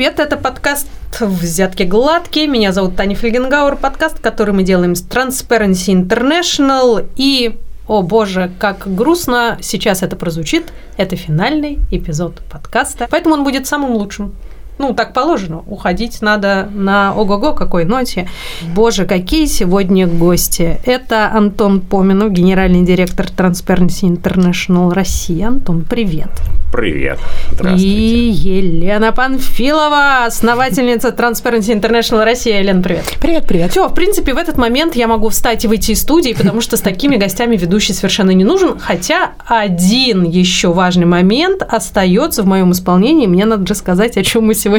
привет! Это подкаст «Взятки гладкие». Меня зовут Таня Фельгенгауэр. Подкаст, который мы делаем с Transparency International. И, о боже, как грустно сейчас это прозвучит, это финальный эпизод подкаста. Поэтому он будет самым лучшим. Ну, так положено. Уходить надо на ого-го какой ноте. Боже, какие сегодня гости. Это Антон Поминов, генеральный директор Transparency International Россия. Антон, привет. Привет. Здравствуйте. И Елена Панфилова, основательница Transparency International Россия. Елена, привет. Привет, привет. Все, в принципе, в этот момент я могу встать и выйти из студии, потому что с такими гостями ведущий совершенно не нужен. Хотя один еще важный момент остается в моем исполнении. Мне надо рассказать, о чем мы сегодня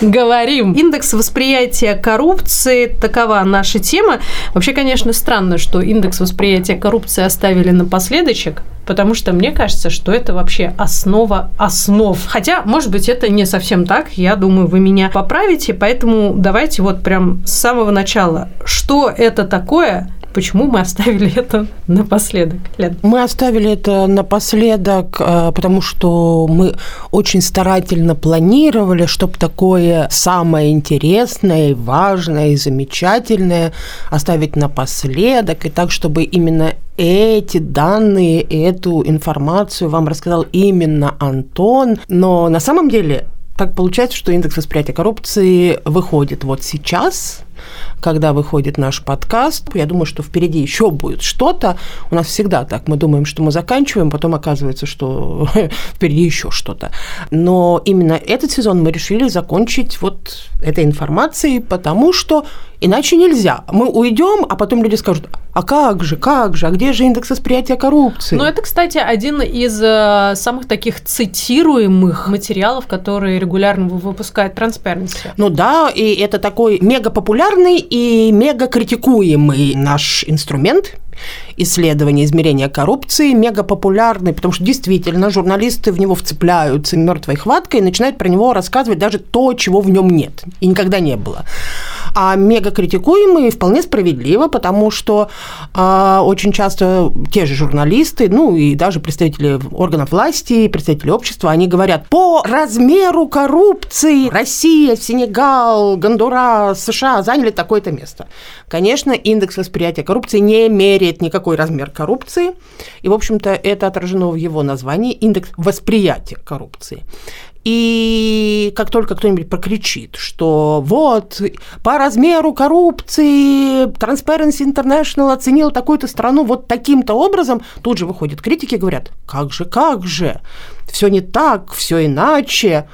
говорим. Индекс восприятия коррупции – такова наша тема. Вообще, конечно, странно, что индекс восприятия коррупции оставили напоследочек, потому что мне кажется, что это вообще основа основ. Хотя, может быть, это не совсем так, я думаю, вы меня поправите, поэтому давайте вот прям с самого начала, что это такое, Почему мы оставили это напоследок, Лен? Мы оставили это напоследок, э, потому что мы очень старательно планировали, чтобы такое самое интересное, важное и замечательное оставить напоследок, и так, чтобы именно эти данные, эту информацию вам рассказал именно Антон. Но на самом деле так получается, что индекс восприятия коррупции выходит вот сейчас, когда выходит наш подкаст. Я думаю, что впереди еще будет что-то. У нас всегда так. Мы думаем, что мы заканчиваем, потом оказывается, что впереди еще что-то. Но именно этот сезон мы решили закончить вот этой информацией, потому что иначе нельзя. Мы уйдем, а потом люди скажут, а как же, как же, а где же индекс восприятия коррупции? Ну, это, кстати, один из э, самых таких цитируемых материалов, которые регулярно выпускает Transparency. Ну да, и это такой мега популярный и мега критикуемый наш инструмент исследования, измерения коррупции, мега популярный, потому что действительно журналисты в него вцепляются мертвой хваткой и начинают про него рассказывать даже то, чего в нем нет и никогда не было а мега критикуемые вполне справедливо, потому что э, очень часто те же журналисты, ну и даже представители органов власти, представители общества, они говорят, по размеру коррупции Россия, Сенегал, Гондурас, США заняли такое-то место. Конечно, индекс восприятия коррупции не меряет никакой размер коррупции, и, в общем-то, это отражено в его названии индекс восприятия коррупции. И как только кто-нибудь прокричит, что вот по размеру коррупции Transparency International оценил такую-то страну вот таким-то образом, тут же выходят критики и говорят, как же, как же, все не так, все иначе.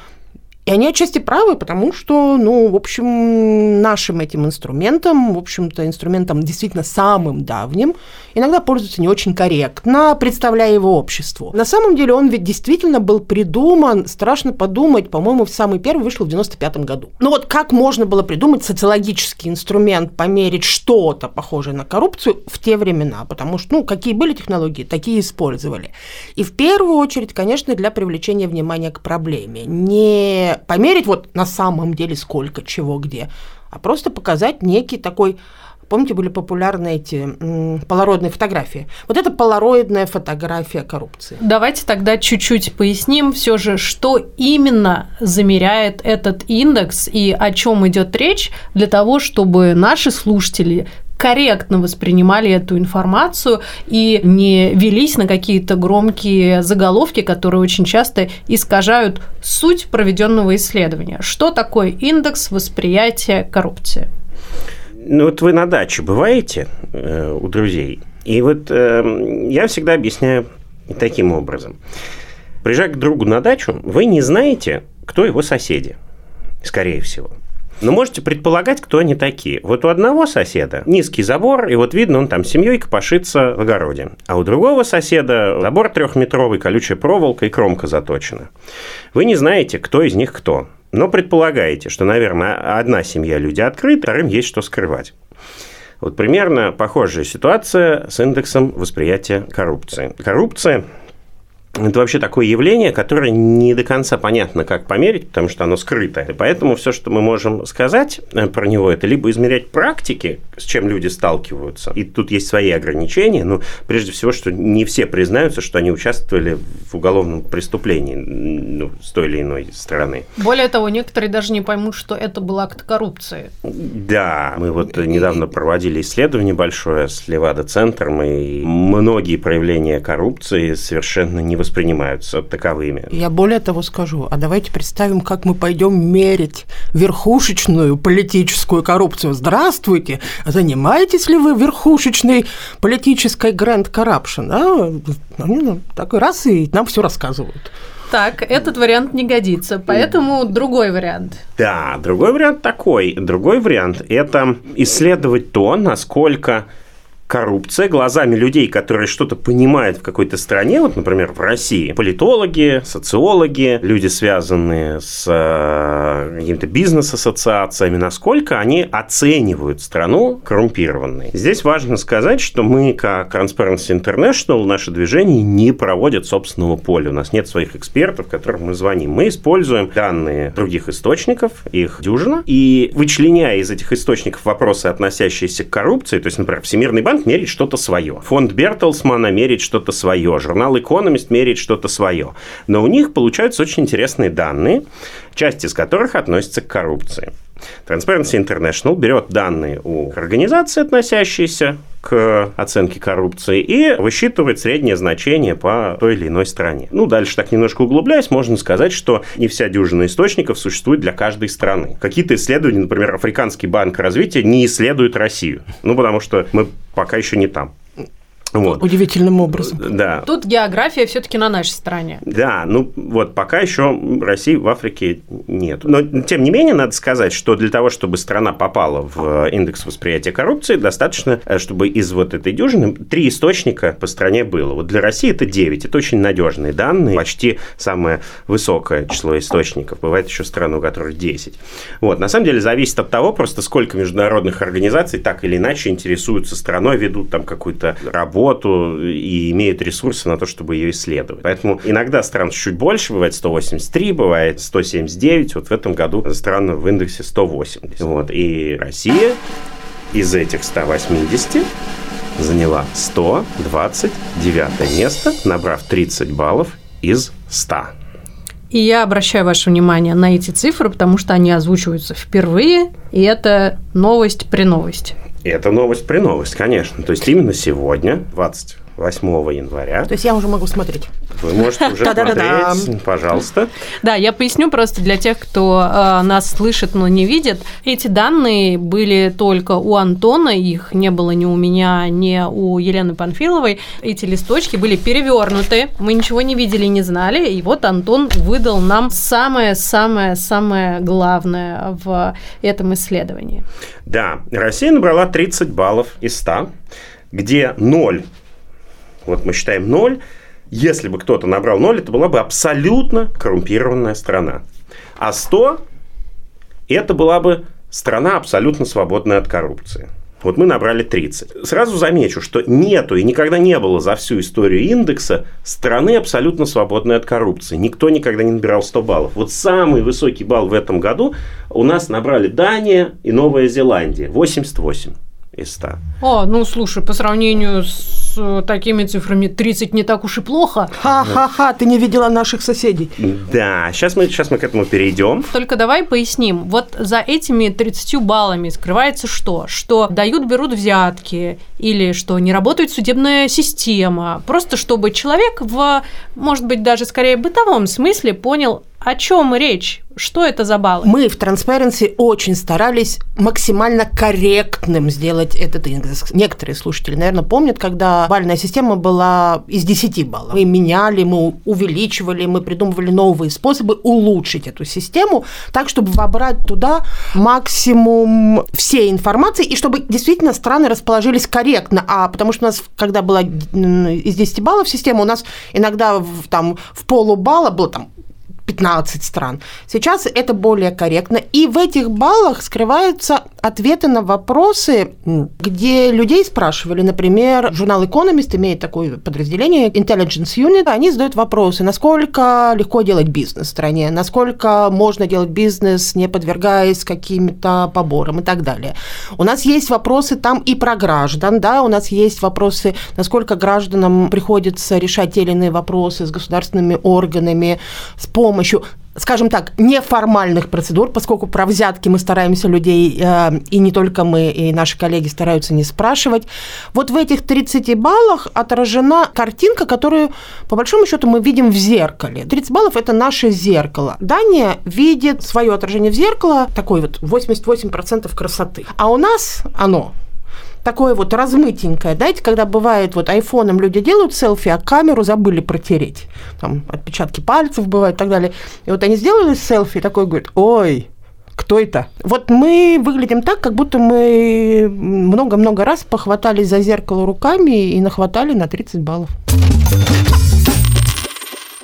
И они отчасти правы, потому что, ну, в общем, нашим этим инструментом, в общем-то, инструментом действительно самым давним, иногда пользуются не очень корректно, представляя его обществу. На самом деле он ведь действительно был придуман, страшно подумать, по-моему, самый первый вышел в 95 году. Ну вот как можно было придумать социологический инструмент, померить что-то похожее на коррупцию в те времена? Потому что, ну, какие были технологии, такие использовали. И в первую очередь, конечно, для привлечения внимания к проблеме. Не померить вот на самом деле сколько, чего, где, а просто показать некий такой Помните, были популярны эти полароидные фотографии? Вот это полароидная фотография коррупции. Давайте тогда чуть-чуть поясним все же, что именно замеряет этот индекс и о чем идет речь для того, чтобы наши слушатели корректно воспринимали эту информацию и не велись на какие-то громкие заголовки, которые очень часто искажают суть проведенного исследования. Что такое индекс восприятия коррупции? Ну вот вы на даче бываете э, у друзей, и вот э, я всегда объясняю таким образом. Приезжая к другу на дачу, вы не знаете, кто его соседи, скорее всего. Но можете предполагать, кто они такие. Вот у одного соседа низкий забор, и вот видно, он там семьей копошится в огороде. А у другого соседа забор трехметровый, колючая проволока и кромка заточена. Вы не знаете, кто из них кто. Но предполагаете, что, наверное, одна семья люди открыты, вторым есть что скрывать. Вот примерно похожая ситуация с индексом восприятия коррупции. Коррупция это вообще такое явление, которое не до конца понятно, как померить, потому что оно скрытое. И поэтому все, что мы можем сказать э, про него, это либо измерять практики, с чем люди сталкиваются, и тут есть свои ограничения, но прежде всего, что не все признаются, что они участвовали в уголовном преступлении ну, с той или иной стороны. Более того, некоторые даже не поймут, что это был акт коррупции. Да, мы вот недавно проводили исследование большое с Левада-центром, и многие проявления коррупции совершенно не воспринимаются таковыми. Я более того скажу, а давайте представим, как мы пойдем мерить верхушечную политическую коррупцию. Здравствуйте, занимаетесь ли вы верхушечной политической гранд corruption? А, ну, такой раз и нам все рассказывают. Так, этот вариант не годится, поэтому другой вариант. Да, другой вариант такой. Другой вариант – это исследовать то, насколько коррупция глазами людей, которые что-то понимают в какой-то стране, вот, например, в России, политологи, социологи, люди, связанные с э, какими-то бизнес-ассоциациями, насколько они оценивают страну коррумпированной. Здесь важно сказать, что мы, как Transparency International, наше движение не проводит собственного поля. У нас нет своих экспертов, которым мы звоним. Мы используем данные других источников, их дюжина, и вычленяя из этих источников вопросы, относящиеся к коррупции, то есть, например, Всемирный банк мерит что-то свое. Фонд Бертелсмана мерит что-то свое. Журнал Economist мерит что-то свое. Но у них получаются очень интересные данные, часть из которых относится к коррупции. Transparency International берет данные у организации, относящиеся к оценке коррупции, и высчитывает среднее значение по той или иной стране. Ну, дальше так немножко углубляясь, можно сказать, что не вся дюжина источников существует для каждой страны. Какие-то исследования, например, Африканский банк развития не исследует Россию. Ну, потому что мы пока еще не там. Вот. Удивительным образом. Да. Тут география все-таки на нашей стороне. Да, ну вот пока еще России в Африке нет. Но тем не менее, надо сказать, что для того, чтобы страна попала в индекс восприятия коррупции, достаточно, э, чтобы из вот этой дюжины три источника по стране было. Вот для России это 9. Это очень надежные данные. Почти самое высокое число источников. Бывает еще страны, у которых 10. Вот. На самом деле зависит от того, просто сколько международных организаций так или иначе интересуются страной, ведут там какую-то работу работу и имеют ресурсы на то, чтобы ее исследовать. Поэтому иногда стран чуть больше, бывает 183, бывает 179. Вот в этом году стран в индексе 180. Вот. И Россия из этих 180 заняла 129 место, набрав 30 баллов из 100. И я обращаю ваше внимание на эти цифры, потому что они озвучиваются впервые, и это новость при новости. И это новость при новость, конечно. То есть именно сегодня, 20 8 января. То есть я уже могу смотреть. Вы можете уже смотреть, пожалуйста. Да, я поясню просто для тех, кто э, нас слышит, но не видит. Эти данные были только у Антона, их не было ни у меня, ни у Елены Панфиловой. Эти листочки были перевернуты, мы ничего не видели, не знали, и вот Антон выдал нам самое-самое-самое главное в этом исследовании. Да, Россия набрала 30 баллов из 100, где 0 вот мы считаем 0, если бы кто-то набрал 0, это была бы абсолютно коррумпированная страна. А 100 – это была бы страна абсолютно свободная от коррупции. Вот мы набрали 30. Сразу замечу, что нету и никогда не было за всю историю индекса страны абсолютно свободной от коррупции. Никто никогда не набирал 100 баллов. Вот самый высокий балл в этом году у нас набрали Дания и Новая Зеландия. 88 из 100. О, ну слушай, по сравнению с э, такими цифрами 30 не так уж и плохо. Ха-ха-ха, ты не видела наших соседей. Да, сейчас мы, сейчас мы к этому перейдем. Только давай поясним. Вот за этими 30 баллами скрывается что? Что дают, берут взятки, или что не работает судебная система. Просто чтобы человек в, может быть, даже скорее бытовом смысле понял, о чем речь? Что это за баллы? Мы в Transparency очень старались максимально корректным сделать этот индекс. Некоторые слушатели, наверное, помнят, когда бальная система была из 10 баллов. Мы меняли, мы увеличивали, мы придумывали новые способы улучшить эту систему так, чтобы вобрать туда максимум всей информации и чтобы действительно страны расположились корректно. А потому что у нас, когда была из 10 баллов система, у нас иногда в, там в полубалла было там 15 стран. Сейчас это более корректно. И в этих баллах скрываются ответы на вопросы, где людей спрашивали, например, журнал Economist имеет такое подразделение Intelligence Unit, они задают вопросы, насколько легко делать бизнес в стране, насколько можно делать бизнес, не подвергаясь каким-то поборам и так далее. У нас есть вопросы там и про граждан, да, у нас есть вопросы, насколько гражданам приходится решать те или иные вопросы с государственными органами, с помощью скажем так, неформальных процедур, поскольку про взятки мы стараемся людей, э, и не только мы, и наши коллеги стараются не спрашивать. Вот в этих 30 баллах отражена картинка, которую, по большому счету, мы видим в зеркале. 30 баллов – это наше зеркало. Дания видит свое отражение в зеркало, такой вот 88% красоты. А у нас оно такое вот размытенькое. Знаете, когда бывает, вот айфоном люди делают селфи, а камеру забыли протереть. Там отпечатки пальцев бывают и так далее. И вот они сделали селфи, такой говорит, ой, кто это? Вот мы выглядим так, как будто мы много-много раз похватались за зеркало руками и нахватали на 30 баллов.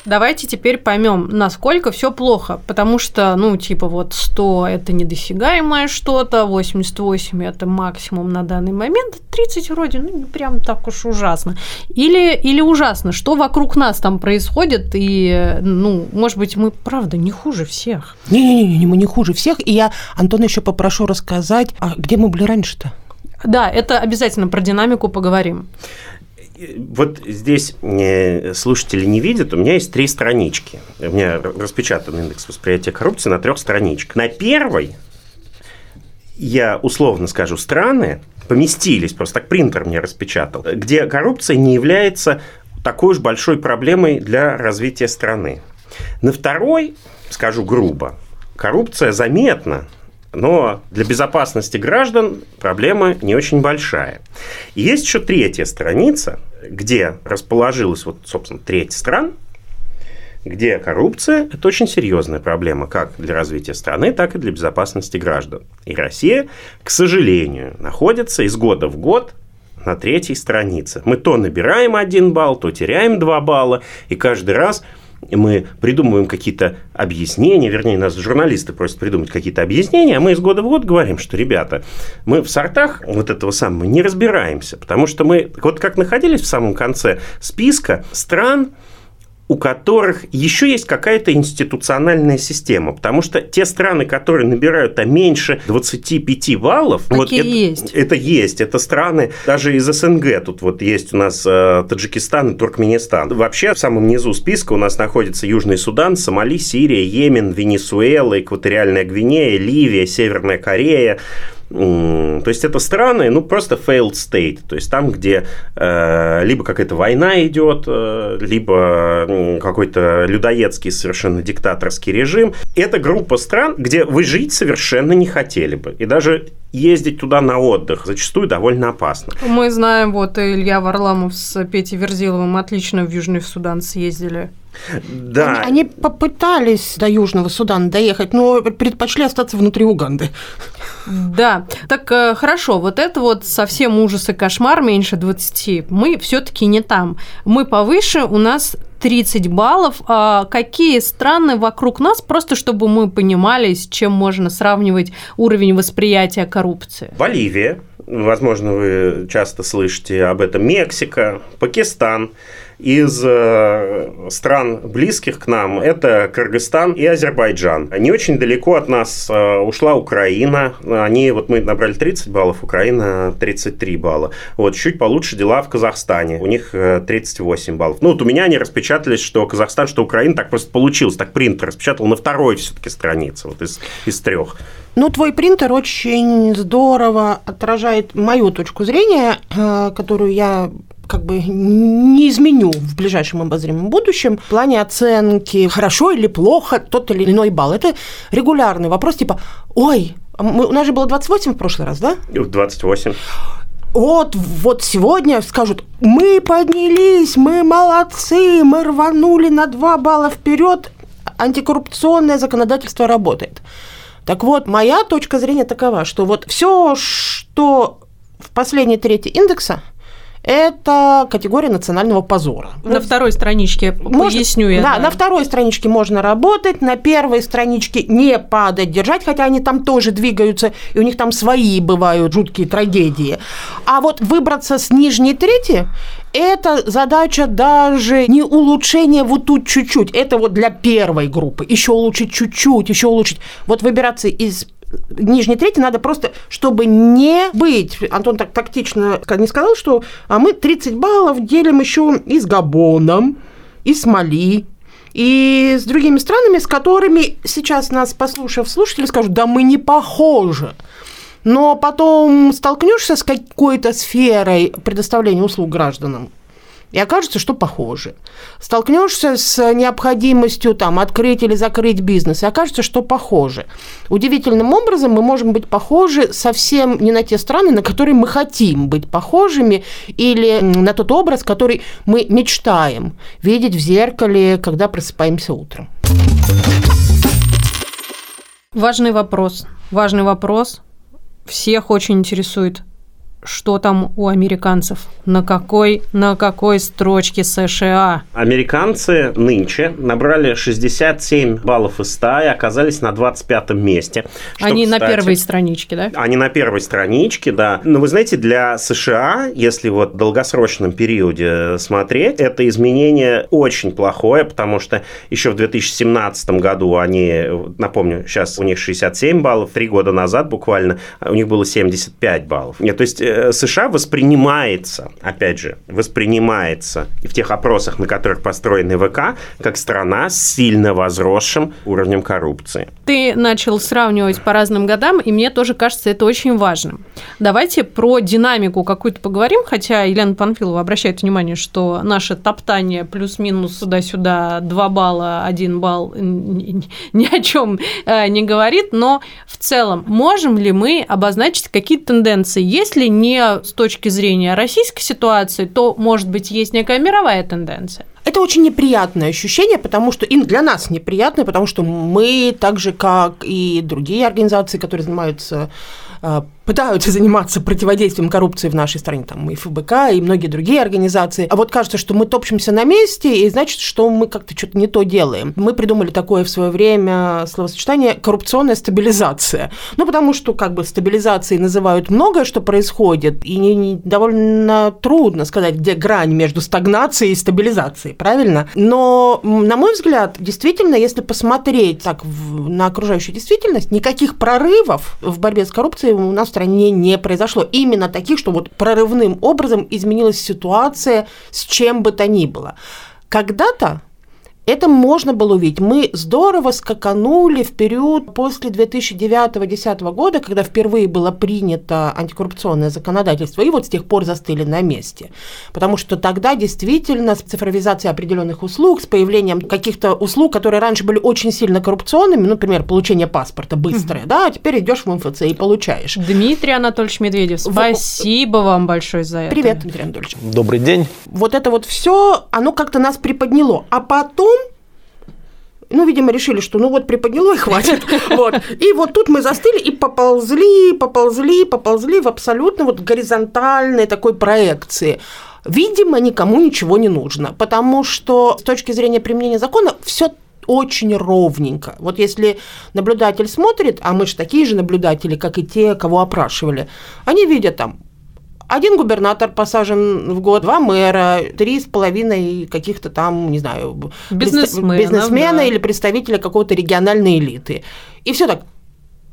Давайте теперь поймем, насколько все плохо, потому что, ну, типа вот 100 – это недосягаемое что-то, 88 – это максимум на данный момент, 30 вроде, ну, не прям так уж ужасно. Или, или ужасно, что вокруг нас там происходит, и, ну, может быть, мы, правда, не хуже всех. Не-не-не, мы не хуже всех, и я Антона еще попрошу рассказать, а где мы были раньше-то? Да, это обязательно про динамику поговорим вот здесь э, слушатели не видят, у меня есть три странички. У меня распечатан индекс восприятия коррупции на трех страничках. На первой я условно скажу страны поместились, просто так принтер мне распечатал, где коррупция не является такой уж большой проблемой для развития страны. На второй, скажу грубо, коррупция заметна но для безопасности граждан проблема не очень большая. И есть еще третья страница, где расположилась, вот, собственно, треть стран, где коррупция – это очень серьезная проблема как для развития страны, так и для безопасности граждан. И Россия, к сожалению, находится из года в год на третьей странице. Мы то набираем один балл, то теряем два балла, и каждый раз – мы придумываем какие-то объяснения, вернее, нас журналисты просят придумать какие-то объяснения, а мы из года в год говорим, что, ребята, мы в сортах вот этого самого не разбираемся, потому что мы, вот как находились в самом конце списка стран, у которых еще есть какая-то институциональная система. Потому что те страны, которые набирают а меньше 25 баллов, Такие вот это, есть. это есть. Это страны даже из СНГ. Тут вот есть у нас э, Таджикистан и Туркменистан. Вообще в самом низу списка у нас находится Южный Судан, Сомали, Сирия, Йемен, Венесуэла, Экваториальная Гвинея, Ливия, Северная Корея, то есть это страны, ну просто failed state, то есть там, где э, либо какая-то война идет, э, либо какой-то людоедский совершенно диктаторский режим. Это группа стран, где вы жить совершенно не хотели бы. И даже ездить туда на отдых зачастую довольно опасно. Мы знаем, вот Илья Варламов с Петей Верзиловым отлично в Южный Судан съездили. Да. Они, они попытались до Южного Судана доехать, но предпочли остаться внутри Уганды. Да, так э, хорошо, вот это вот совсем ужас и кошмар, меньше 20. Мы все таки не там. Мы повыше, у нас 30 баллов. А какие страны вокруг нас, просто чтобы мы понимали, с чем можно сравнивать уровень восприятия коррупции? Боливия, возможно, вы часто слышите об этом, Мексика, Пакистан, из э, стран близких к нам это Кыргызстан и Азербайджан. Не очень далеко от нас э, ушла Украина. Они, вот мы набрали 30 баллов, Украина 33 балла. Вот, чуть получше дела в Казахстане. У них 38 э, баллов. Ну, вот у меня они распечатались, что Казахстан, что Украина, так просто получилось. Так принтер распечатал на второй все-таки странице, вот из, из трех. Ну, твой принтер очень здорово отражает мою точку зрения, которую я как бы не изменю в ближайшем обозримом будущем в плане оценки, хорошо или плохо тот или иной балл. Это регулярный вопрос, типа, ой, мы, у нас же было 28 в прошлый раз, да? 28 вот, вот сегодня скажут, мы поднялись, мы молодцы, мы рванули на 2 балла вперед, антикоррупционное законодательство работает. Так вот, моя точка зрения такова, что вот все, что в последней трети индекса – это категория национального позора. На вот, второй страничке, можно, поясню я. Да, да, на второй страничке можно работать, на первой страничке не падать, держать, хотя они там тоже двигаются, и у них там свои бывают жуткие трагедии. А вот выбраться с нижней трети, это задача даже не улучшения вот тут чуть-чуть, это вот для первой группы, еще улучшить чуть-чуть, еще улучшить. Вот выбираться из нижней трети надо просто, чтобы не быть, Антон так тактично не сказал, что а мы 30 баллов делим еще и с Габоном, и с Мали, и с другими странами, с которыми сейчас нас, послушав слушатели, скажут, да мы не похожи но потом столкнешься с какой-то сферой предоставления услуг гражданам, и окажется, что похоже. Столкнешься с необходимостью там, открыть или закрыть бизнес, и окажется, что похоже. Удивительным образом мы можем быть похожи совсем не на те страны, на которые мы хотим быть похожими, или на тот образ, который мы мечтаем видеть в зеркале, когда просыпаемся утром. Важный вопрос. Важный вопрос всех очень интересует что там у американцев, на какой, на какой строчке США. Американцы нынче набрали 67 баллов из 100 и оказались на 25 месте. Что, они кстати, на первой страничке, да? Они на первой страничке, да. Но вы знаете, для США, если вот в долгосрочном периоде смотреть, это изменение очень плохое, потому что еще в 2017 году они, напомню, сейчас у них 67 баллов, три года назад буквально у них было 75 баллов. Нет, то есть э, США воспринимается, опять же, воспринимается в тех опросах, на которых построены ВК, как страна с сильно возросшим уровнем коррупции. Ты начал сравнивать по разным годам, и мне тоже кажется это очень важным. Давайте про динамику какую-то поговорим, хотя Елена Панфилова обращает внимание, что наше топтание плюс-минус сюда-сюда 2 балла, 1 балл ни о чем э, не говорит, но в целом можем ли мы обозначить какие-то тенденции, если не с точки зрения российской ситуации, то, может быть, есть некая мировая тенденция? Это очень неприятное ощущение, потому что им для нас неприятное, потому что мы, так же как и другие организации, которые занимаются а, пытаются заниматься противодействием коррупции в нашей стране, там и ФБК, и многие другие организации. А вот кажется, что мы топчемся на месте, и значит, что мы как-то что-то не то делаем. Мы придумали такое в свое время словосочетание «коррупционная стабилизация». Ну, потому что как бы стабилизацией называют многое, что происходит, и не, не, довольно трудно сказать, где грань между стагнацией и стабилизацией, правильно? Но, на мой взгляд, действительно, если посмотреть так в, на окружающую действительность, никаких прорывов в борьбе с коррупцией у нас стране не произошло. Именно таких, что вот прорывным образом изменилась ситуация с чем бы то ни было. Когда-то это можно было увидеть. Мы здорово скаканули в период после 2009-2010 года, когда впервые было принято антикоррупционное законодательство, и вот с тех пор застыли на месте. Потому что тогда действительно с цифровизацией определенных услуг, с появлением каких-то услуг, которые раньше были очень сильно коррупционными, ну, например, получение паспорта быстрое, mm-hmm. да, а теперь идешь в МФЦ и получаешь. Dмитрий Анатольевич Медведев, спасибо в... вам большое за это. Привет, Дмитрий Анатольевич. Добрый день. Вот это вот все, оно как-то нас приподняло. А потом ну, видимо, решили, что ну вот приподняло и хватит. Вот. И вот тут мы застыли и поползли, поползли, поползли в абсолютно вот горизонтальной такой проекции. Видимо, никому ничего не нужно, потому что с точки зрения применения закона все очень ровненько. Вот если наблюдатель смотрит, а мы же такие же наблюдатели, как и те, кого опрашивали, они видят там один губернатор посажен в год, два мэра, три с половиной каких-то там, не знаю, бизнесмена, бизнесмена да. или представителя какого-то региональной элиты. И все так,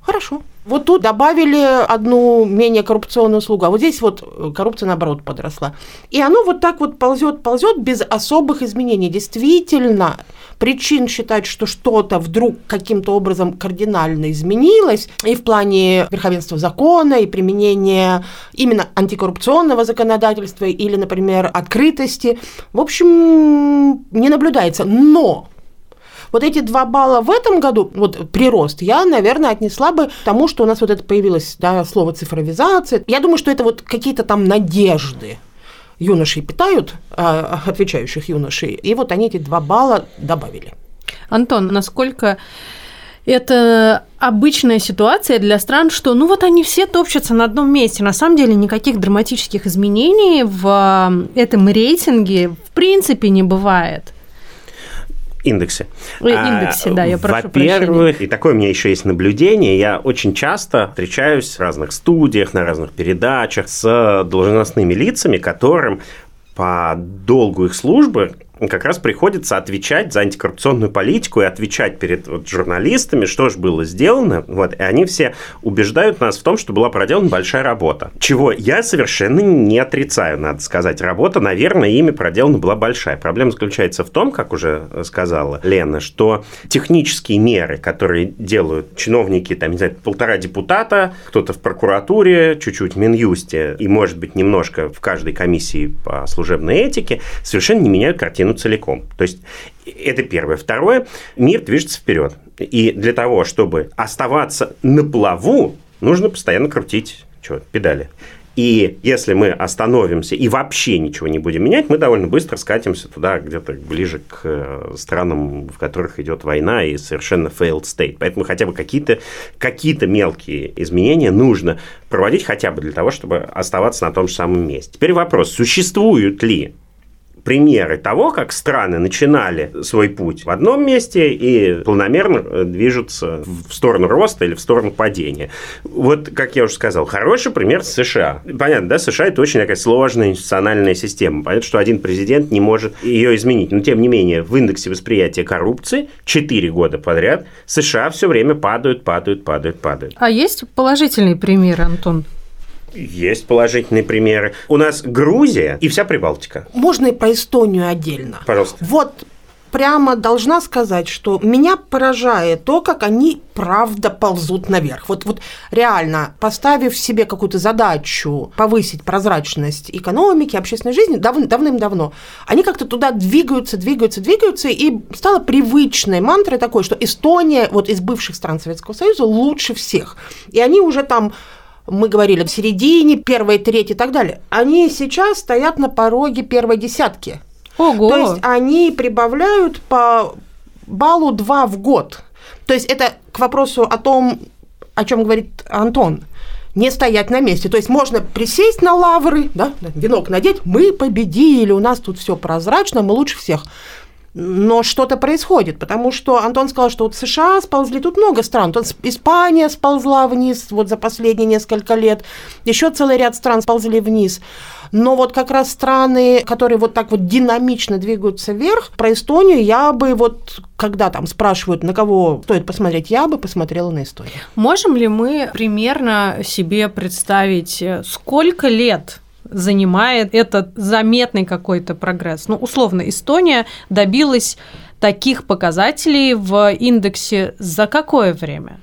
хорошо. Вот тут добавили одну менее коррупционную услугу, а вот здесь вот коррупция наоборот подросла. И оно вот так вот ползет, ползет без особых изменений. Действительно, причин считать, что что-то вдруг каким-то образом кардинально изменилось и в плане верховенства закона, и применения именно антикоррупционного законодательства или, например, открытости, в общем, не наблюдается. Но вот эти два балла в этом году, вот прирост, я, наверное, отнесла бы тому, что у нас вот это появилось, да, слово цифровизация. Я думаю, что это вот какие-то там надежды юношей питают, а, отвечающих юношей, и вот они эти два балла добавили. Антон, насколько Это обычная ситуация для стран, что ну вот они все топчутся на одном месте. На самом деле никаких драматических изменений в этом рейтинге в принципе не бывает индексе. Индексе, а, да, я прошу Во-первых, и такое у меня еще есть наблюдение, я очень часто встречаюсь в разных студиях, на разных передачах с должностными лицами, которым по долгу их службы как раз приходится отвечать за антикоррупционную политику и отвечать перед вот, журналистами, что же было сделано. Вот, и они все убеждают нас в том, что была проделана большая работа. Чего я совершенно не отрицаю, надо сказать. Работа, наверное, ими проделана была большая. Проблема заключается в том, как уже сказала Лена, что технические меры, которые делают чиновники, там, не знаю, полтора депутата, кто-то в прокуратуре, чуть-чуть в Минюсте и, может быть, немножко в каждой комиссии по служебной этике, совершенно не меняют картину ну, целиком. То есть это первое. Второе, мир движется вперед. И для того, чтобы оставаться на плаву, нужно постоянно крутить что, педали. И если мы остановимся и вообще ничего не будем менять, мы довольно быстро скатимся туда, где-то ближе к э, странам, в которых идет война и совершенно failed state. Поэтому хотя бы какие-то какие мелкие изменения нужно проводить хотя бы для того, чтобы оставаться на том же самом месте. Теперь вопрос, существуют ли примеры того, как страны начинали свой путь в одном месте и планомерно э, движутся в сторону роста или в сторону падения. Вот, как я уже сказал, хороший пример США. Понятно, да, США это очень такая сложная институциональная система. Понятно, что один президент не может ее изменить. Но, тем не менее, в индексе восприятия коррупции 4 года подряд США все время падают, падают, падают, падают. А есть положительный пример, Антон? Есть положительные примеры. У нас Грузия и вся Прибалтика. Можно и про Эстонию отдельно. Пожалуйста. Вот прямо должна сказать, что меня поражает то, как они правда ползут наверх. Вот, вот реально, поставив себе какую-то задачу повысить прозрачность экономики, общественной жизни дав, давным-давно, они как-то туда двигаются, двигаются, двигаются, и стало привычной мантрой такой, что Эстония вот из бывших стран Советского Союза лучше всех. И они уже там мы говорили, в середине, первой трети и так далее, они сейчас стоят на пороге первой десятки. Ого. То есть они прибавляют по баллу 2 в год. То есть это к вопросу о том, о чем говорит Антон не стоять на месте. То есть можно присесть на лавры, да, венок надеть, мы победили, у нас тут все прозрачно, мы лучше всех но что-то происходит, потому что Антон сказал, что вот США сползли, тут много стран, тут Испания сползла вниз вот за последние несколько лет, еще целый ряд стран сползли вниз. Но вот как раз страны, которые вот так вот динамично двигаются вверх, про Эстонию я бы вот, когда там спрашивают, на кого стоит посмотреть, я бы посмотрела на Эстонию. Можем ли мы примерно себе представить, сколько лет занимает этот заметный какой-то прогресс. Ну, условно, Эстония добилась таких показателей в индексе за какое время?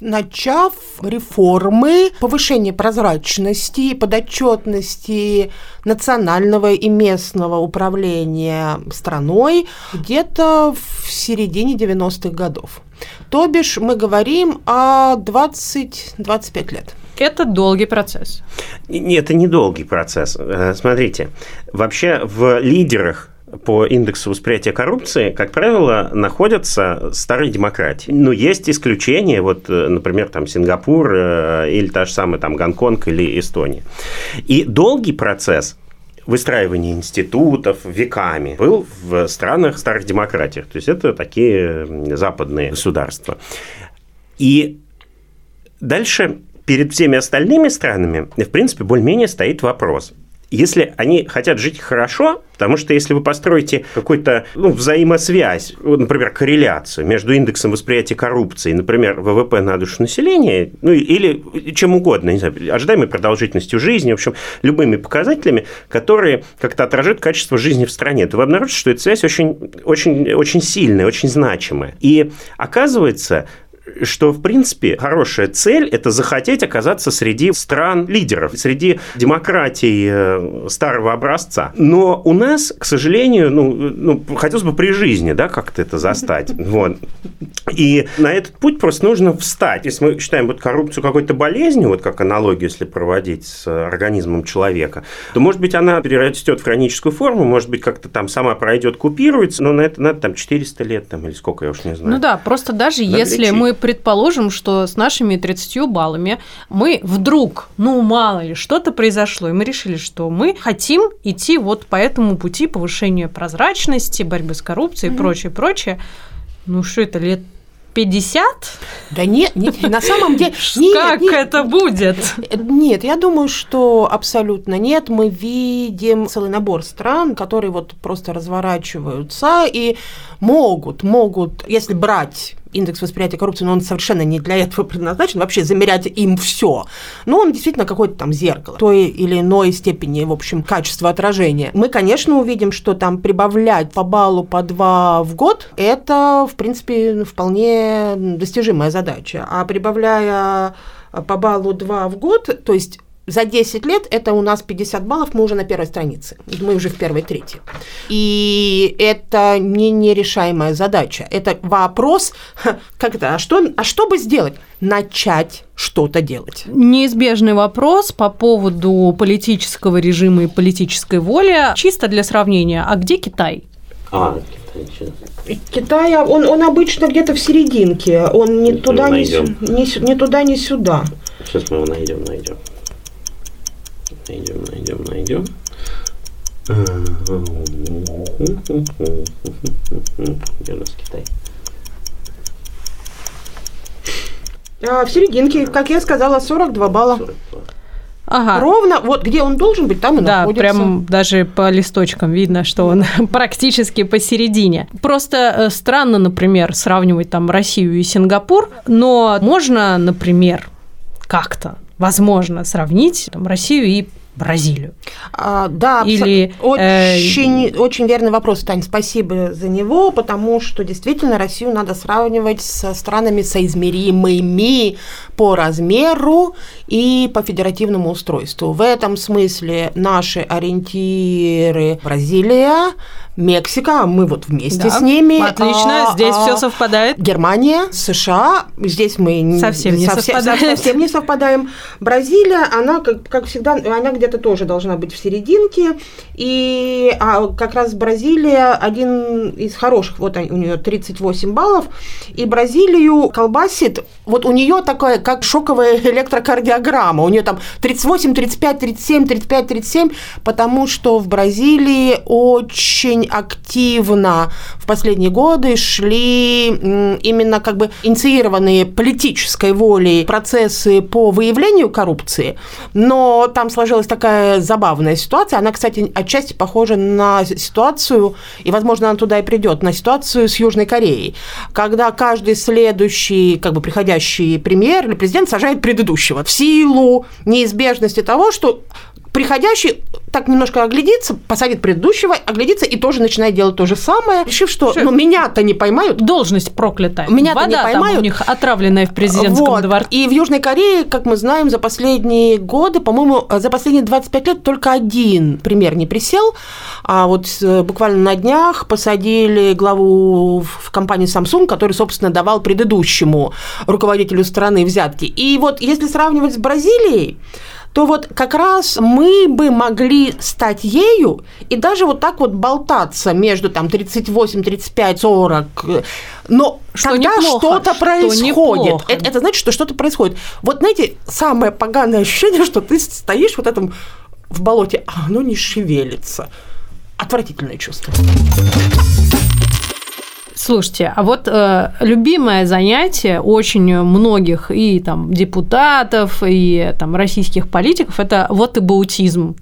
начав реформы, повышение прозрачности, подотчетности национального и местного управления страной где-то в середине 90-х годов. То бишь мы говорим о 20-25 лет. Это долгий процесс. Это не долгий процесс. Э, смотрите, вообще в лидерах по индексу восприятия коррупции, как правило, находятся старые демократии. Но есть исключения, вот, э, например, там Сингапур э, или та же самая там Гонконг или Эстония. И долгий процесс выстраивания институтов веками был в странах старых демократиях. То есть это такие западные государства. И дальше перед всеми остальными странами, в принципе, более-менее стоит вопрос. Если они хотят жить хорошо, потому что если вы построите какую-то ну, взаимосвязь, например, корреляцию между индексом восприятия коррупции, например, ВВП на душу населения, ну или чем угодно, не знаю, ожидаемой продолжительностью жизни, в общем, любыми показателями, которые как-то отражают качество жизни в стране, то вы обнаружите, что эта связь очень, очень, очень сильная, очень значимая. И оказывается, что, в принципе, хорошая цель – это захотеть оказаться среди стран-лидеров, среди демократий э, старого образца. Но у нас, к сожалению, ну, ну хотелось бы при жизни, да, как-то это застать. Вот. И на этот путь просто нужно встать. Если мы считаем вот коррупцию какой-то болезнью, вот как аналогию, если проводить с организмом человека, то, может быть, она перерастет в хроническую форму, может быть, как-то там сама пройдет, купируется, но на это надо там 400 лет там, или сколько, я уж не знаю. Ну да, просто даже надо если мы предположим, что с нашими 30 баллами мы вдруг, ну мало ли, что-то произошло, и мы решили, что мы хотим идти вот по этому пути повышения прозрачности, борьбы с коррупцией mm-hmm. и прочее, прочее. Ну что это, лет 50? Да нет, нет на самом деле... Нет, как нет, это будет? Нет, я думаю, что абсолютно нет. Мы видим целый набор стран, которые вот просто разворачиваются и могут, могут, если брать индекс восприятия коррупции, но он совершенно не для этого предназначен, вообще замерять им все. Но он действительно какое-то там зеркало той или иной степени, в общем, качества отражения. Мы, конечно, увидим, что там прибавлять по баллу по два в год, это, в принципе, вполне достижимая задача. А прибавляя по баллу 2 в год, то есть за 10 лет это у нас 50 баллов, мы уже на первой странице, мы уже в первой трети. И это не нерешаемая задача. Это вопрос, как это, а что, а что бы сделать? Начать что-то делать. Неизбежный вопрос по поводу политического режима и политической воли. Чисто для сравнения, а где Китай? А, Китай, Китай, он, он обычно где-то в серединке, он не туда, не, не, не туда, не сюда. Сейчас мы его найдем, найдем найдем, найдем, найдем. Где у нас Китай? А, в серединке, как я сказала, 42 балла. 42. Ага. Ровно, вот где он должен быть, там и да, находится. Да, прям даже по листочкам видно, что он практически посередине. Просто э, странно, например, сравнивать там Россию и Сингапур, но можно, например, как-то возможно сравнить там, Россию и Бразилию? А, да, Или, очень, э... очень верный вопрос, Тань, спасибо за него, потому что действительно Россию надо сравнивать со странами соизмеримыми по размеру и по федеративному устройству. В этом смысле наши ориентиры Бразилия, Мексика, мы вот вместе да, с ними. Отлично, а, здесь а, все совпадает. Германия, США, здесь мы совсем не, совсем, совпадаем. совсем не совпадаем. Бразилия, она, как, как всегда, она где-то тоже должна быть в серединке. И а, как раз Бразилия один из хороших, вот у нее 38 баллов. И Бразилию колбасит, вот у нее такая, как шоковая электрокардиограмма. У нее там 38, 35, 37, 35, 37, потому что в Бразилии очень активно в последние годы шли именно как бы инициированные политической волей процессы по выявлению коррупции, но там сложилась такая забавная ситуация. Она, кстати, отчасти похожа на ситуацию, и, возможно, она туда и придет, на ситуацию с Южной Кореей, когда каждый следующий, как бы приходящий премьер или президент сажает предыдущего в силу неизбежности того, что приходящий так немножко оглядится, посадит предыдущего, оглядится и тоже начинает делать то же самое, решив, что ну, меня-то не поймают. Должность проклятая. Меня-то не поймают. Там у них отравленная в президентском вот. дворце. И в Южной Корее, как мы знаем, за последние годы, по-моему, за последние 25 лет только один пример не присел. А вот э, буквально на днях посадили главу в компании Samsung, который, собственно, давал предыдущему руководителю страны взятки. И вот если сравнивать с Бразилией, то вот как раз мы бы могли стать ею и даже вот так вот болтаться между там 38, 35, 40, но что когда что-то происходит, что это, это значит, что что-то происходит. Вот знаете, самое поганое ощущение, что ты стоишь вот этом в болоте, а оно не шевелится. Отвратительное чувство. Слушайте, а вот э, любимое занятие очень многих и там депутатов, и там российских политиков – это вот и баутизм.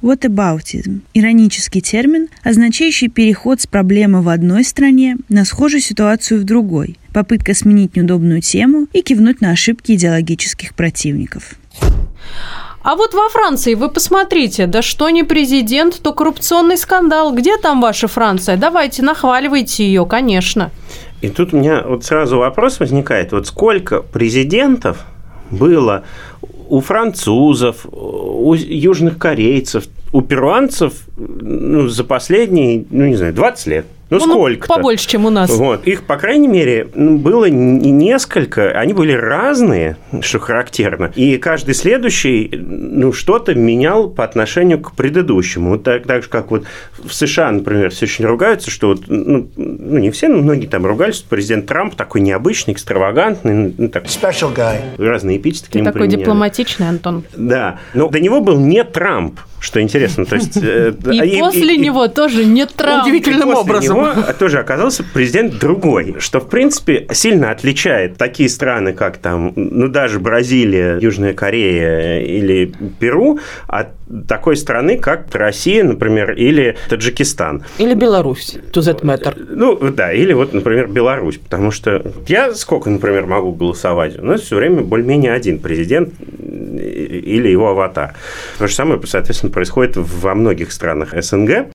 Вот и баутизм – иронический термин, означающий переход с проблемы в одной стране на схожую ситуацию в другой, попытка сменить неудобную тему и кивнуть на ошибки идеологических противников. А вот во Франции вы посмотрите, да что не президент, то коррупционный скандал. Где там ваша Франция? Давайте, нахваливайте ее, конечно. И тут у меня вот сразу вопрос возникает, вот сколько президентов было у французов, у южных корейцев, у перуанцев ну, за последние, ну не знаю, 20 лет. Ну, ну сколько? Побольше, чем у нас. Вот. Их, по крайней мере, было несколько. Они были разные, что характерно. И каждый следующий ну, что-то менял по отношению к предыдущему. Вот так, так же, как вот в США, например, все очень ругаются, что вот, ну, ну, не все, но многие там ругались, что президент Трамп такой необычный, экстравагантный. Ну, так, Special guy. Разные эпитеты Ты такой применяли. дипломатичный, Антон. Да. Но до него был не Трамп, что интересно. То есть, э, и, и после и, него тоже не Трамп. Удивительным образом. Него тоже оказался президент другой, что, в принципе, сильно отличает такие страны, как там, ну, даже Бразилия, Южная Корея или Перу от такой страны, как Россия, например, или Таджикистан. Или Беларусь, to that matter. Ну, да, или вот, например, Беларусь, потому что я сколько, например, могу голосовать? У нас все время более-менее один президент или его аватар. То же самое, соответственно, происходит во многих странах СНГ.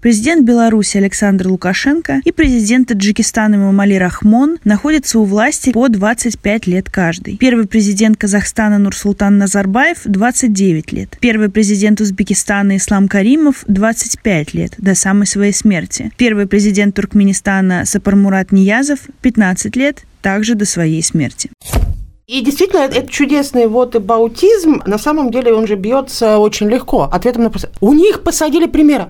Президент Беларуси Александр Лукашенко и президент Таджикистана Мамали Рахмон находятся у власти по 25 лет каждый. Первый президент Казахстана Нурсултан Назарбаев – 29 лет. Первый президент Узбекистана Ислам Каримов – 25 лет, до самой своей смерти. Первый президент Туркменистана Сапармурат Ниязов – 15 лет, также до своей смерти. И действительно, это чудесный вот баутизм, на самом деле он же бьется очень легко. Ответом на вопрос. У них посадили примера.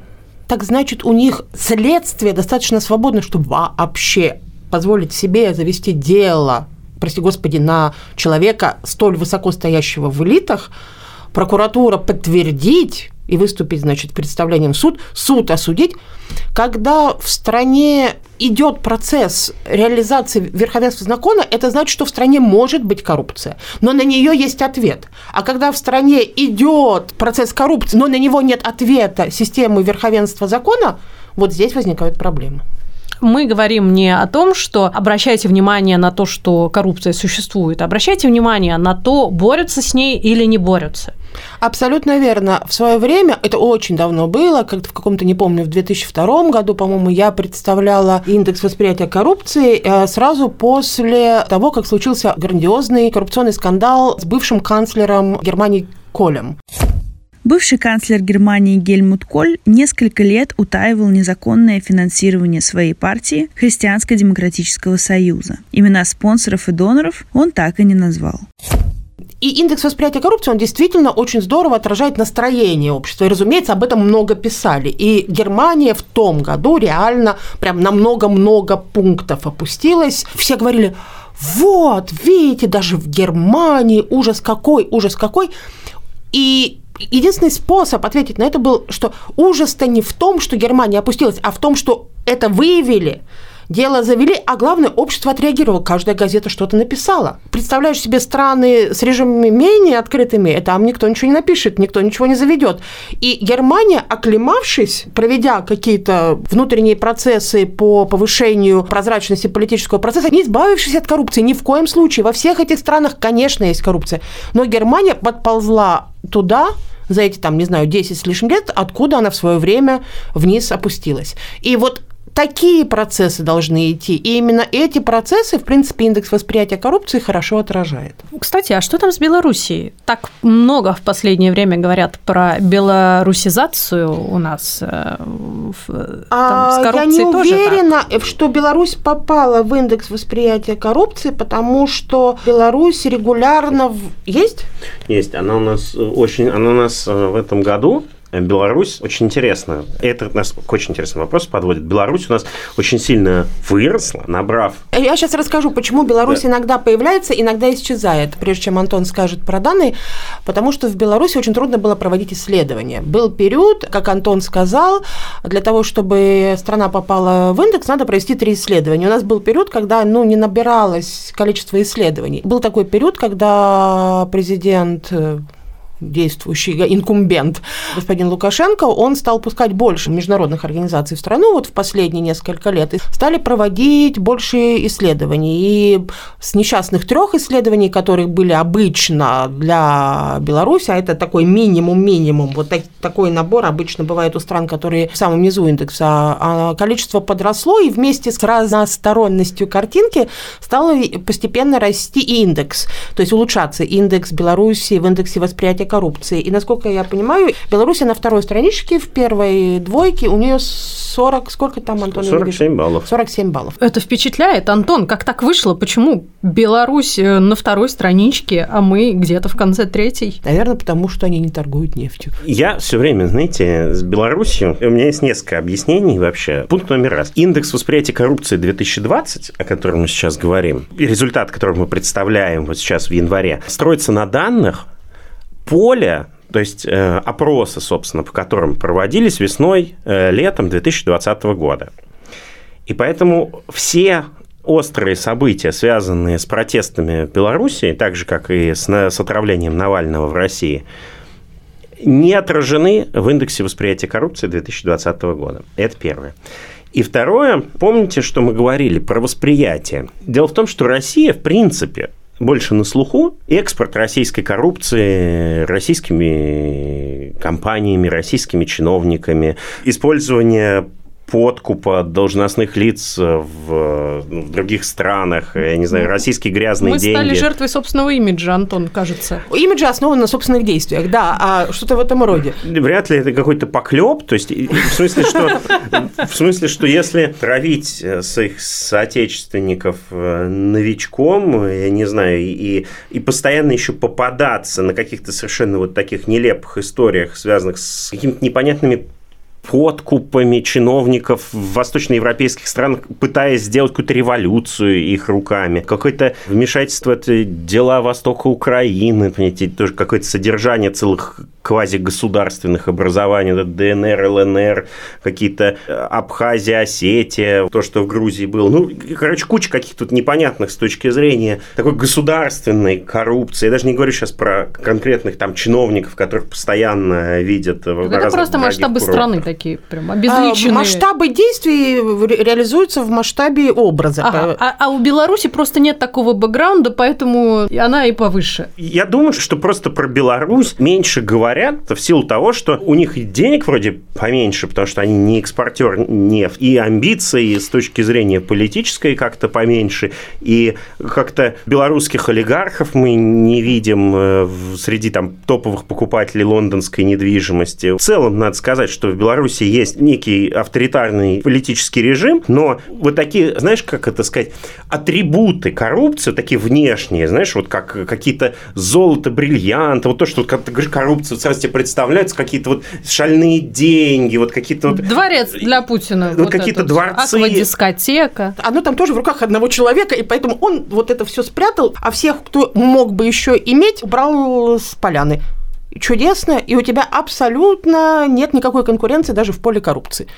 Так значит, у них следствие достаточно свободно, чтобы вообще позволить себе завести дело, прости господи, на человека, столь высоко стоящего в элитах, прокуратура подтвердить, и выступить, значит, представлением в суд, суд осудить, когда в стране идет процесс реализации верховенства закона, это значит, что в стране может быть коррупция, но на нее есть ответ. А когда в стране идет процесс коррупции, но на него нет ответа системы верховенства закона, вот здесь возникают проблемы мы говорим не о том, что обращайте внимание на то, что коррупция существует, обращайте внимание на то, борются с ней или не борются. Абсолютно верно. В свое время, это очень давно было, как-то в каком-то, не помню, в 2002 году, по-моему, я представляла индекс восприятия коррупции э, сразу после того, как случился грандиозный коррупционный скандал с бывшим канцлером Германии Колем. Бывший канцлер Германии Гельмут Коль несколько лет утаивал незаконное финансирование своей партии Христианско-демократического союза. Имена спонсоров и доноров он так и не назвал. И индекс восприятия коррупции, он действительно очень здорово отражает настроение общества. И, разумеется, об этом много писали. И Германия в том году реально прям на много-много пунктов опустилась. Все говорили, вот, видите, даже в Германии ужас какой, ужас какой. И единственный способ ответить на это был, что ужас-то не в том, что Германия опустилась, а в том, что это выявили – Дело завели, а главное, общество отреагировало. Каждая газета что-то написала. Представляешь себе страны с режимами менее открытыми, там никто ничего не напишет, никто ничего не заведет. И Германия, оклемавшись, проведя какие-то внутренние процессы по повышению прозрачности политического процесса, не избавившись от коррупции, ни в коем случае. Во всех этих странах, конечно, есть коррупция. Но Германия подползла туда, за эти, там, не знаю, 10 с лишним лет, откуда она в свое время вниз опустилась. И вот такие процессы должны идти. И именно эти процессы, в принципе, индекс восприятия коррупции хорошо отражает. Кстати, а что там с Белоруссией? Так много в последнее время говорят про белорусизацию у нас. Э, там, а, с коррупцией я не тоже уверена, так? что Беларусь попала в индекс восприятия коррупции, потому что Беларусь регулярно... Есть? Есть. Она у нас очень... Она у нас э, в этом году Беларусь очень интересно. Это нас к очень интересному вопросу подводит. Беларусь у нас очень сильно выросла, набрав... Я сейчас расскажу, почему Беларусь да. иногда появляется, иногда исчезает, прежде чем Антон скажет про данные, потому что в Беларуси очень трудно было проводить исследования. Был период, как Антон сказал, для того, чтобы страна попала в индекс, надо провести три исследования. У нас был период, когда ну, не набиралось количество исследований. Был такой период, когда президент действующий инкумбент господин Лукашенко, он стал пускать больше международных организаций в страну вот в последние несколько лет и стали проводить больше исследований. И с несчастных трех исследований, которые были обычно для Беларуси, а это такой минимум-минимум, вот так, такой набор обычно бывает у стран, которые в самом низу индекса, а количество подросло, и вместе с разносторонностью картинки стало постепенно расти индекс, то есть улучшаться индекс Беларуси в индексе восприятия коррупции. И, насколько я понимаю, Беларусь на второй страничке, в первой двойке, у нее 40, сколько там, Антон? 47 баллов. 47 баллов. Это впечатляет, Антон, как так вышло? Почему Беларусь э, на второй страничке, а мы где-то в конце третьей? Наверное, потому что они не торгуют нефтью. Я все время, знаете, с Беларусью, у меня есть несколько объяснений вообще. Пункт номер раз. Индекс восприятия коррупции 2020, о котором мы сейчас говорим, и результат, который мы представляем вот сейчас в январе, строится на данных поля то есть э, опросы, собственно, по которым проводились весной, э, летом 2020 года. И поэтому все острые события, связанные с протестами в Беларуси, так же, как и с, с отравлением Навального в России, не отражены в индексе восприятия коррупции 2020 года. Это первое. И второе, помните, что мы говорили про восприятие. Дело в том, что Россия, в принципе, больше на слуху экспорт российской коррупции российскими компаниями, российскими чиновниками, использование подкупа должностных лиц в, ну, в других странах, я не знаю, российские грязные Мы деньги. Мы стали жертвой собственного имиджа, Антон, кажется. Имидж основан на собственных действиях, да, а что-то в этом роде. Вряд ли это какой-то поклеп, то есть в смысле, что, в смысле, что если травить своих соотечественников э, новичком, я не знаю, и, и постоянно еще попадаться на каких-то совершенно вот таких нелепых историях, связанных с какими-то непонятными подкупами чиновников в восточноевропейских странах, пытаясь сделать какую-то революцию их руками. Какое-то вмешательство это дела Востока Украины, понимаете, тоже какое-то содержание целых квазигосударственных образований, ДНР, ЛНР, какие-то э, Абхазия, Осетия, то, что в Грузии было. Ну, короче, куча каких-то тут непонятных с точки зрения такой государственной коррупции. Я даже не говорю сейчас про конкретных там чиновников, которых постоянно видят в Это просто масштабы курортах. страны такие прям обезличенные. А, масштабы действий реализуются в масштабе образа. Ага. А, а у Беларуси просто нет такого бэкграунда, поэтому она и повыше. Я думаю, что просто про Беларусь меньше говорят в силу того, что у них и денег вроде поменьше, потому что они не экспортер нефти, и амбиции с точки зрения политической как-то поменьше, и как-то белорусских олигархов мы не видим э, среди там топовых покупателей лондонской недвижимости. В целом, надо сказать, что в Беларуси есть некий авторитарный политический режим, но вот такие, знаешь, как это сказать, атрибуты коррупции, такие внешние, знаешь, вот как какие-то золото, бриллианты, вот то, что, как ты говоришь, коррупция, сразу тебе представляются какие-то вот шальные деньги, вот какие-то вот... Дворец для Путина. Вот, вот какие-то дворцы. Аквадискотека. Оно там тоже в руках одного человека, и поэтому он вот это все спрятал, а всех, кто мог бы еще иметь, убрал с поляны чудесно, и у тебя абсолютно нет никакой конкуренции даже в поле коррупции.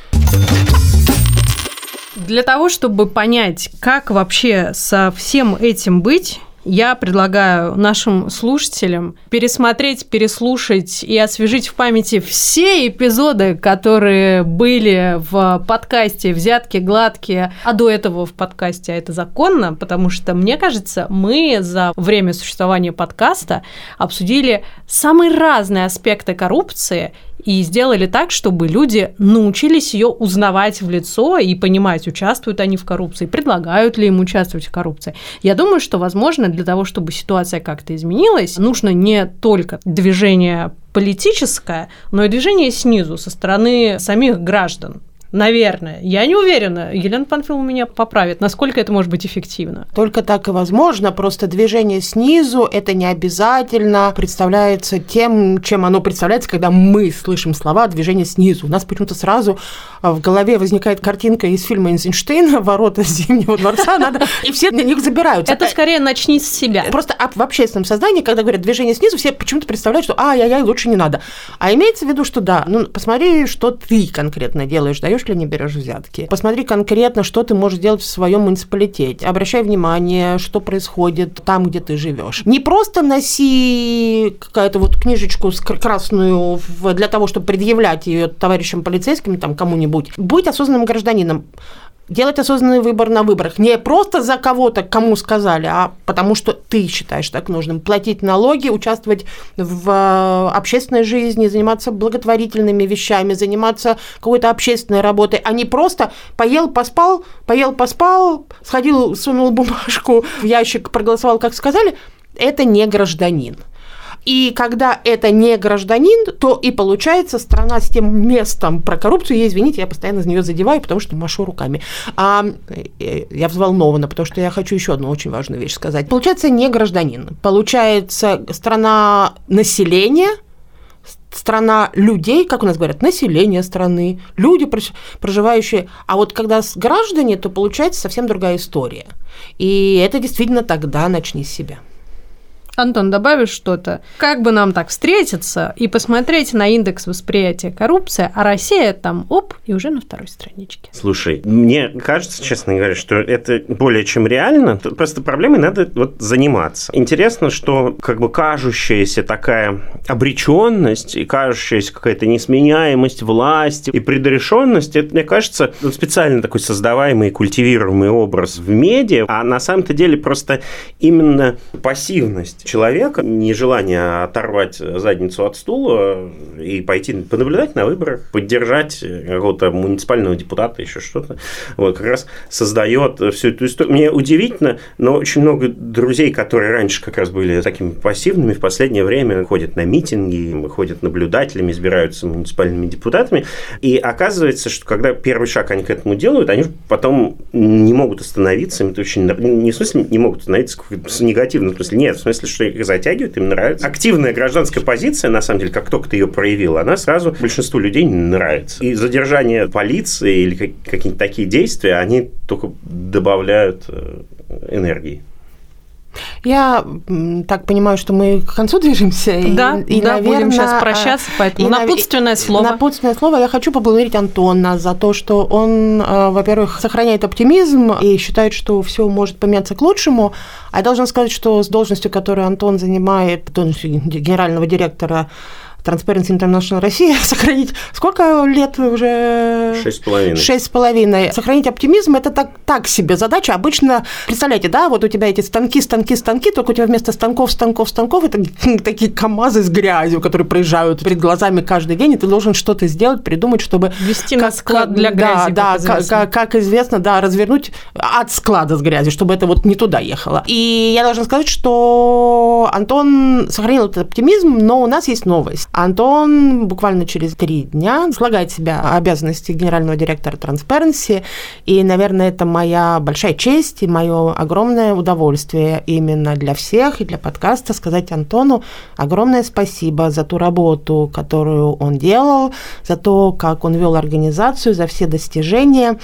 Для того, чтобы понять, как вообще со всем этим быть, я предлагаю нашим слушателям пересмотреть, переслушать и освежить в памяти все эпизоды, которые были в подкасте «Взятки гладкие», а до этого в подкасте «А это законно», потому что, мне кажется, мы за время существования подкаста обсудили самые разные аспекты коррупции и сделали так, чтобы люди научились ее узнавать в лицо и понимать, участвуют они в коррупции, предлагают ли им участвовать в коррупции. Я думаю, что, возможно, для того, чтобы ситуация как-то изменилась, нужно не только движение политическое, но и движение снизу, со стороны самих граждан. Наверное. Я не уверена. Елена Панфилова меня поправит. Насколько это может быть эффективно? Только так и возможно. Просто движение снизу – это не обязательно представляется тем, чем оно представляется, когда мы слышим слова «движение снизу». У нас почему-то сразу в голове возникает картинка из фильма Эйнштейна «Ворота Зимнего дворца», надо, и все на них забираются. Это скорее начни с себя. Просто в общественном сознании, когда говорят «движение снизу», все почему-то представляют, что «ай-яй-яй, лучше не надо». А имеется в виду, что да, ну посмотри, что ты конкретно делаешь, даешь берешь или не берешь взятки. Посмотри конкретно, что ты можешь сделать в своем муниципалитете. Обращай внимание, что происходит там, где ты живешь. Не просто носи какую-то вот книжечку красную для того, чтобы предъявлять ее товарищам полицейским, там, кому-нибудь. Будь осознанным гражданином делать осознанный выбор на выборах. Не просто за кого-то, кому сказали, а потому что ты считаешь так нужным. Платить налоги, участвовать в э, общественной жизни, заниматься благотворительными вещами, заниматься какой-то общественной работой, а не просто поел, поспал, поел, поспал, сходил, сунул бумажку в ящик, проголосовал, как сказали. Это не гражданин. И когда это не гражданин, то и получается страна с тем местом про коррупцию. Я, извините, я постоянно за нее задеваю, потому что машу руками. А э, я взволнована, потому что я хочу еще одну очень важную вещь сказать. Получается не гражданин. Получается страна населения, страна людей, как у нас говорят, население страны, люди, проживающие. А вот когда с граждане, то получается совсем другая история. И это действительно тогда начни с себя. Антон, добавишь что-то? Как бы нам так встретиться и посмотреть на индекс восприятия коррупции, а Россия там, оп, и уже на второй страничке. Слушай, мне кажется, честно говоря, что это более чем реально. Просто проблемой надо вот заниматься. Интересно, что как бы кажущаяся такая обреченность и кажущаяся какая-то несменяемость власти и предрешенность, это, мне кажется, специально такой создаваемый и культивируемый образ в медиа, а на самом-то деле просто именно пассивность человека, нежелание оторвать задницу от стула и пойти понаблюдать на выборах, поддержать какого-то муниципального депутата, еще что-то, вот как раз создает всю эту историю. Мне удивительно, но очень много друзей, которые раньше как раз были такими пассивными, в последнее время ходят на митинги, ходят наблюдателями, избираются муниципальными депутатами, и оказывается, что когда первый шаг они к этому делают, они потом не могут остановиться, это очень, не в смысле не могут остановиться в негативном смысле, нет, в смысле, что их затягивает, им нравится. Активная гражданская позиция, на самом деле, как только ты ее проявил, она сразу большинству людей нравится. И задержание полиции или какие-то такие действия, они только добавляют э, энергии. Я так понимаю, что мы к концу движемся. Да, и, и да, наверное, будем сейчас прощаться, поэтому и, напутственное слово. Напутственное слово. Я хочу поблагодарить Антона за то, что он, э, во-первых, сохраняет оптимизм и считает, что все может поменяться к лучшему. А я должна сказать, что с должностью, которую Антон занимает, должностью генерального директора Transparency International Россия сохранить сколько лет уже? Шесть с половиной. Шесть с половиной. Сохранить оптимизм – это так, так себе задача. Обычно, представляете, да, вот у тебя эти станки, станки, станки, только у тебя вместо станков, станков, станков – это такие КАМАЗы с грязью, которые проезжают перед глазами каждый день, и ты должен что-то сделать, придумать, чтобы… Вести на склад для грязи, Да, как да, известно. Как, как известно, да, развернуть от склада с грязью, чтобы это вот не туда ехало. И я должна сказать, что Антон сохранил этот оптимизм, но у нас есть новость. Антон буквально через три дня слагает себя обязанности генерального директора Transparency, и, наверное, это моя большая честь и мое огромное удовольствие именно для всех и для подкаста сказать Антону огромное спасибо за ту работу, которую он делал, за то, как он вел организацию, за все достижения.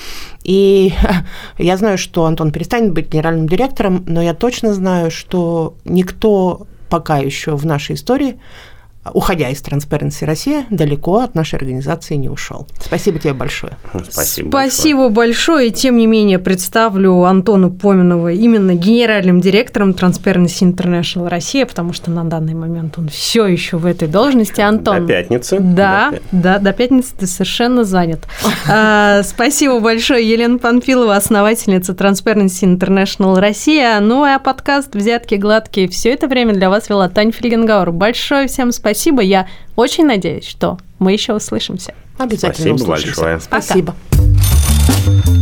И я знаю, что Антон перестанет быть генеральным директором, но я точно знаю, что никто пока еще в нашей истории уходя из Transparency Россия, далеко от нашей организации не ушел. Спасибо тебе большое. Спасибо, Спасибо большое. большое. И тем не менее представлю Антону Поминова именно генеральным директором Transparency International Россия, потому что на данный момент он все еще в этой должности. Антон. До пятницы. Да, да, до пятницы ты совершенно занят. А, спасибо большое, Елена Панфилова, основательница Transparency International Россия. Ну а подкаст «Взятки гладкие» все это время для вас вела Таня Фельгенгауэр. Большое всем спасибо спасибо. Я очень надеюсь, что мы еще услышимся. Обязательно Спасибо услышимся. большое. Спасибо. Пока.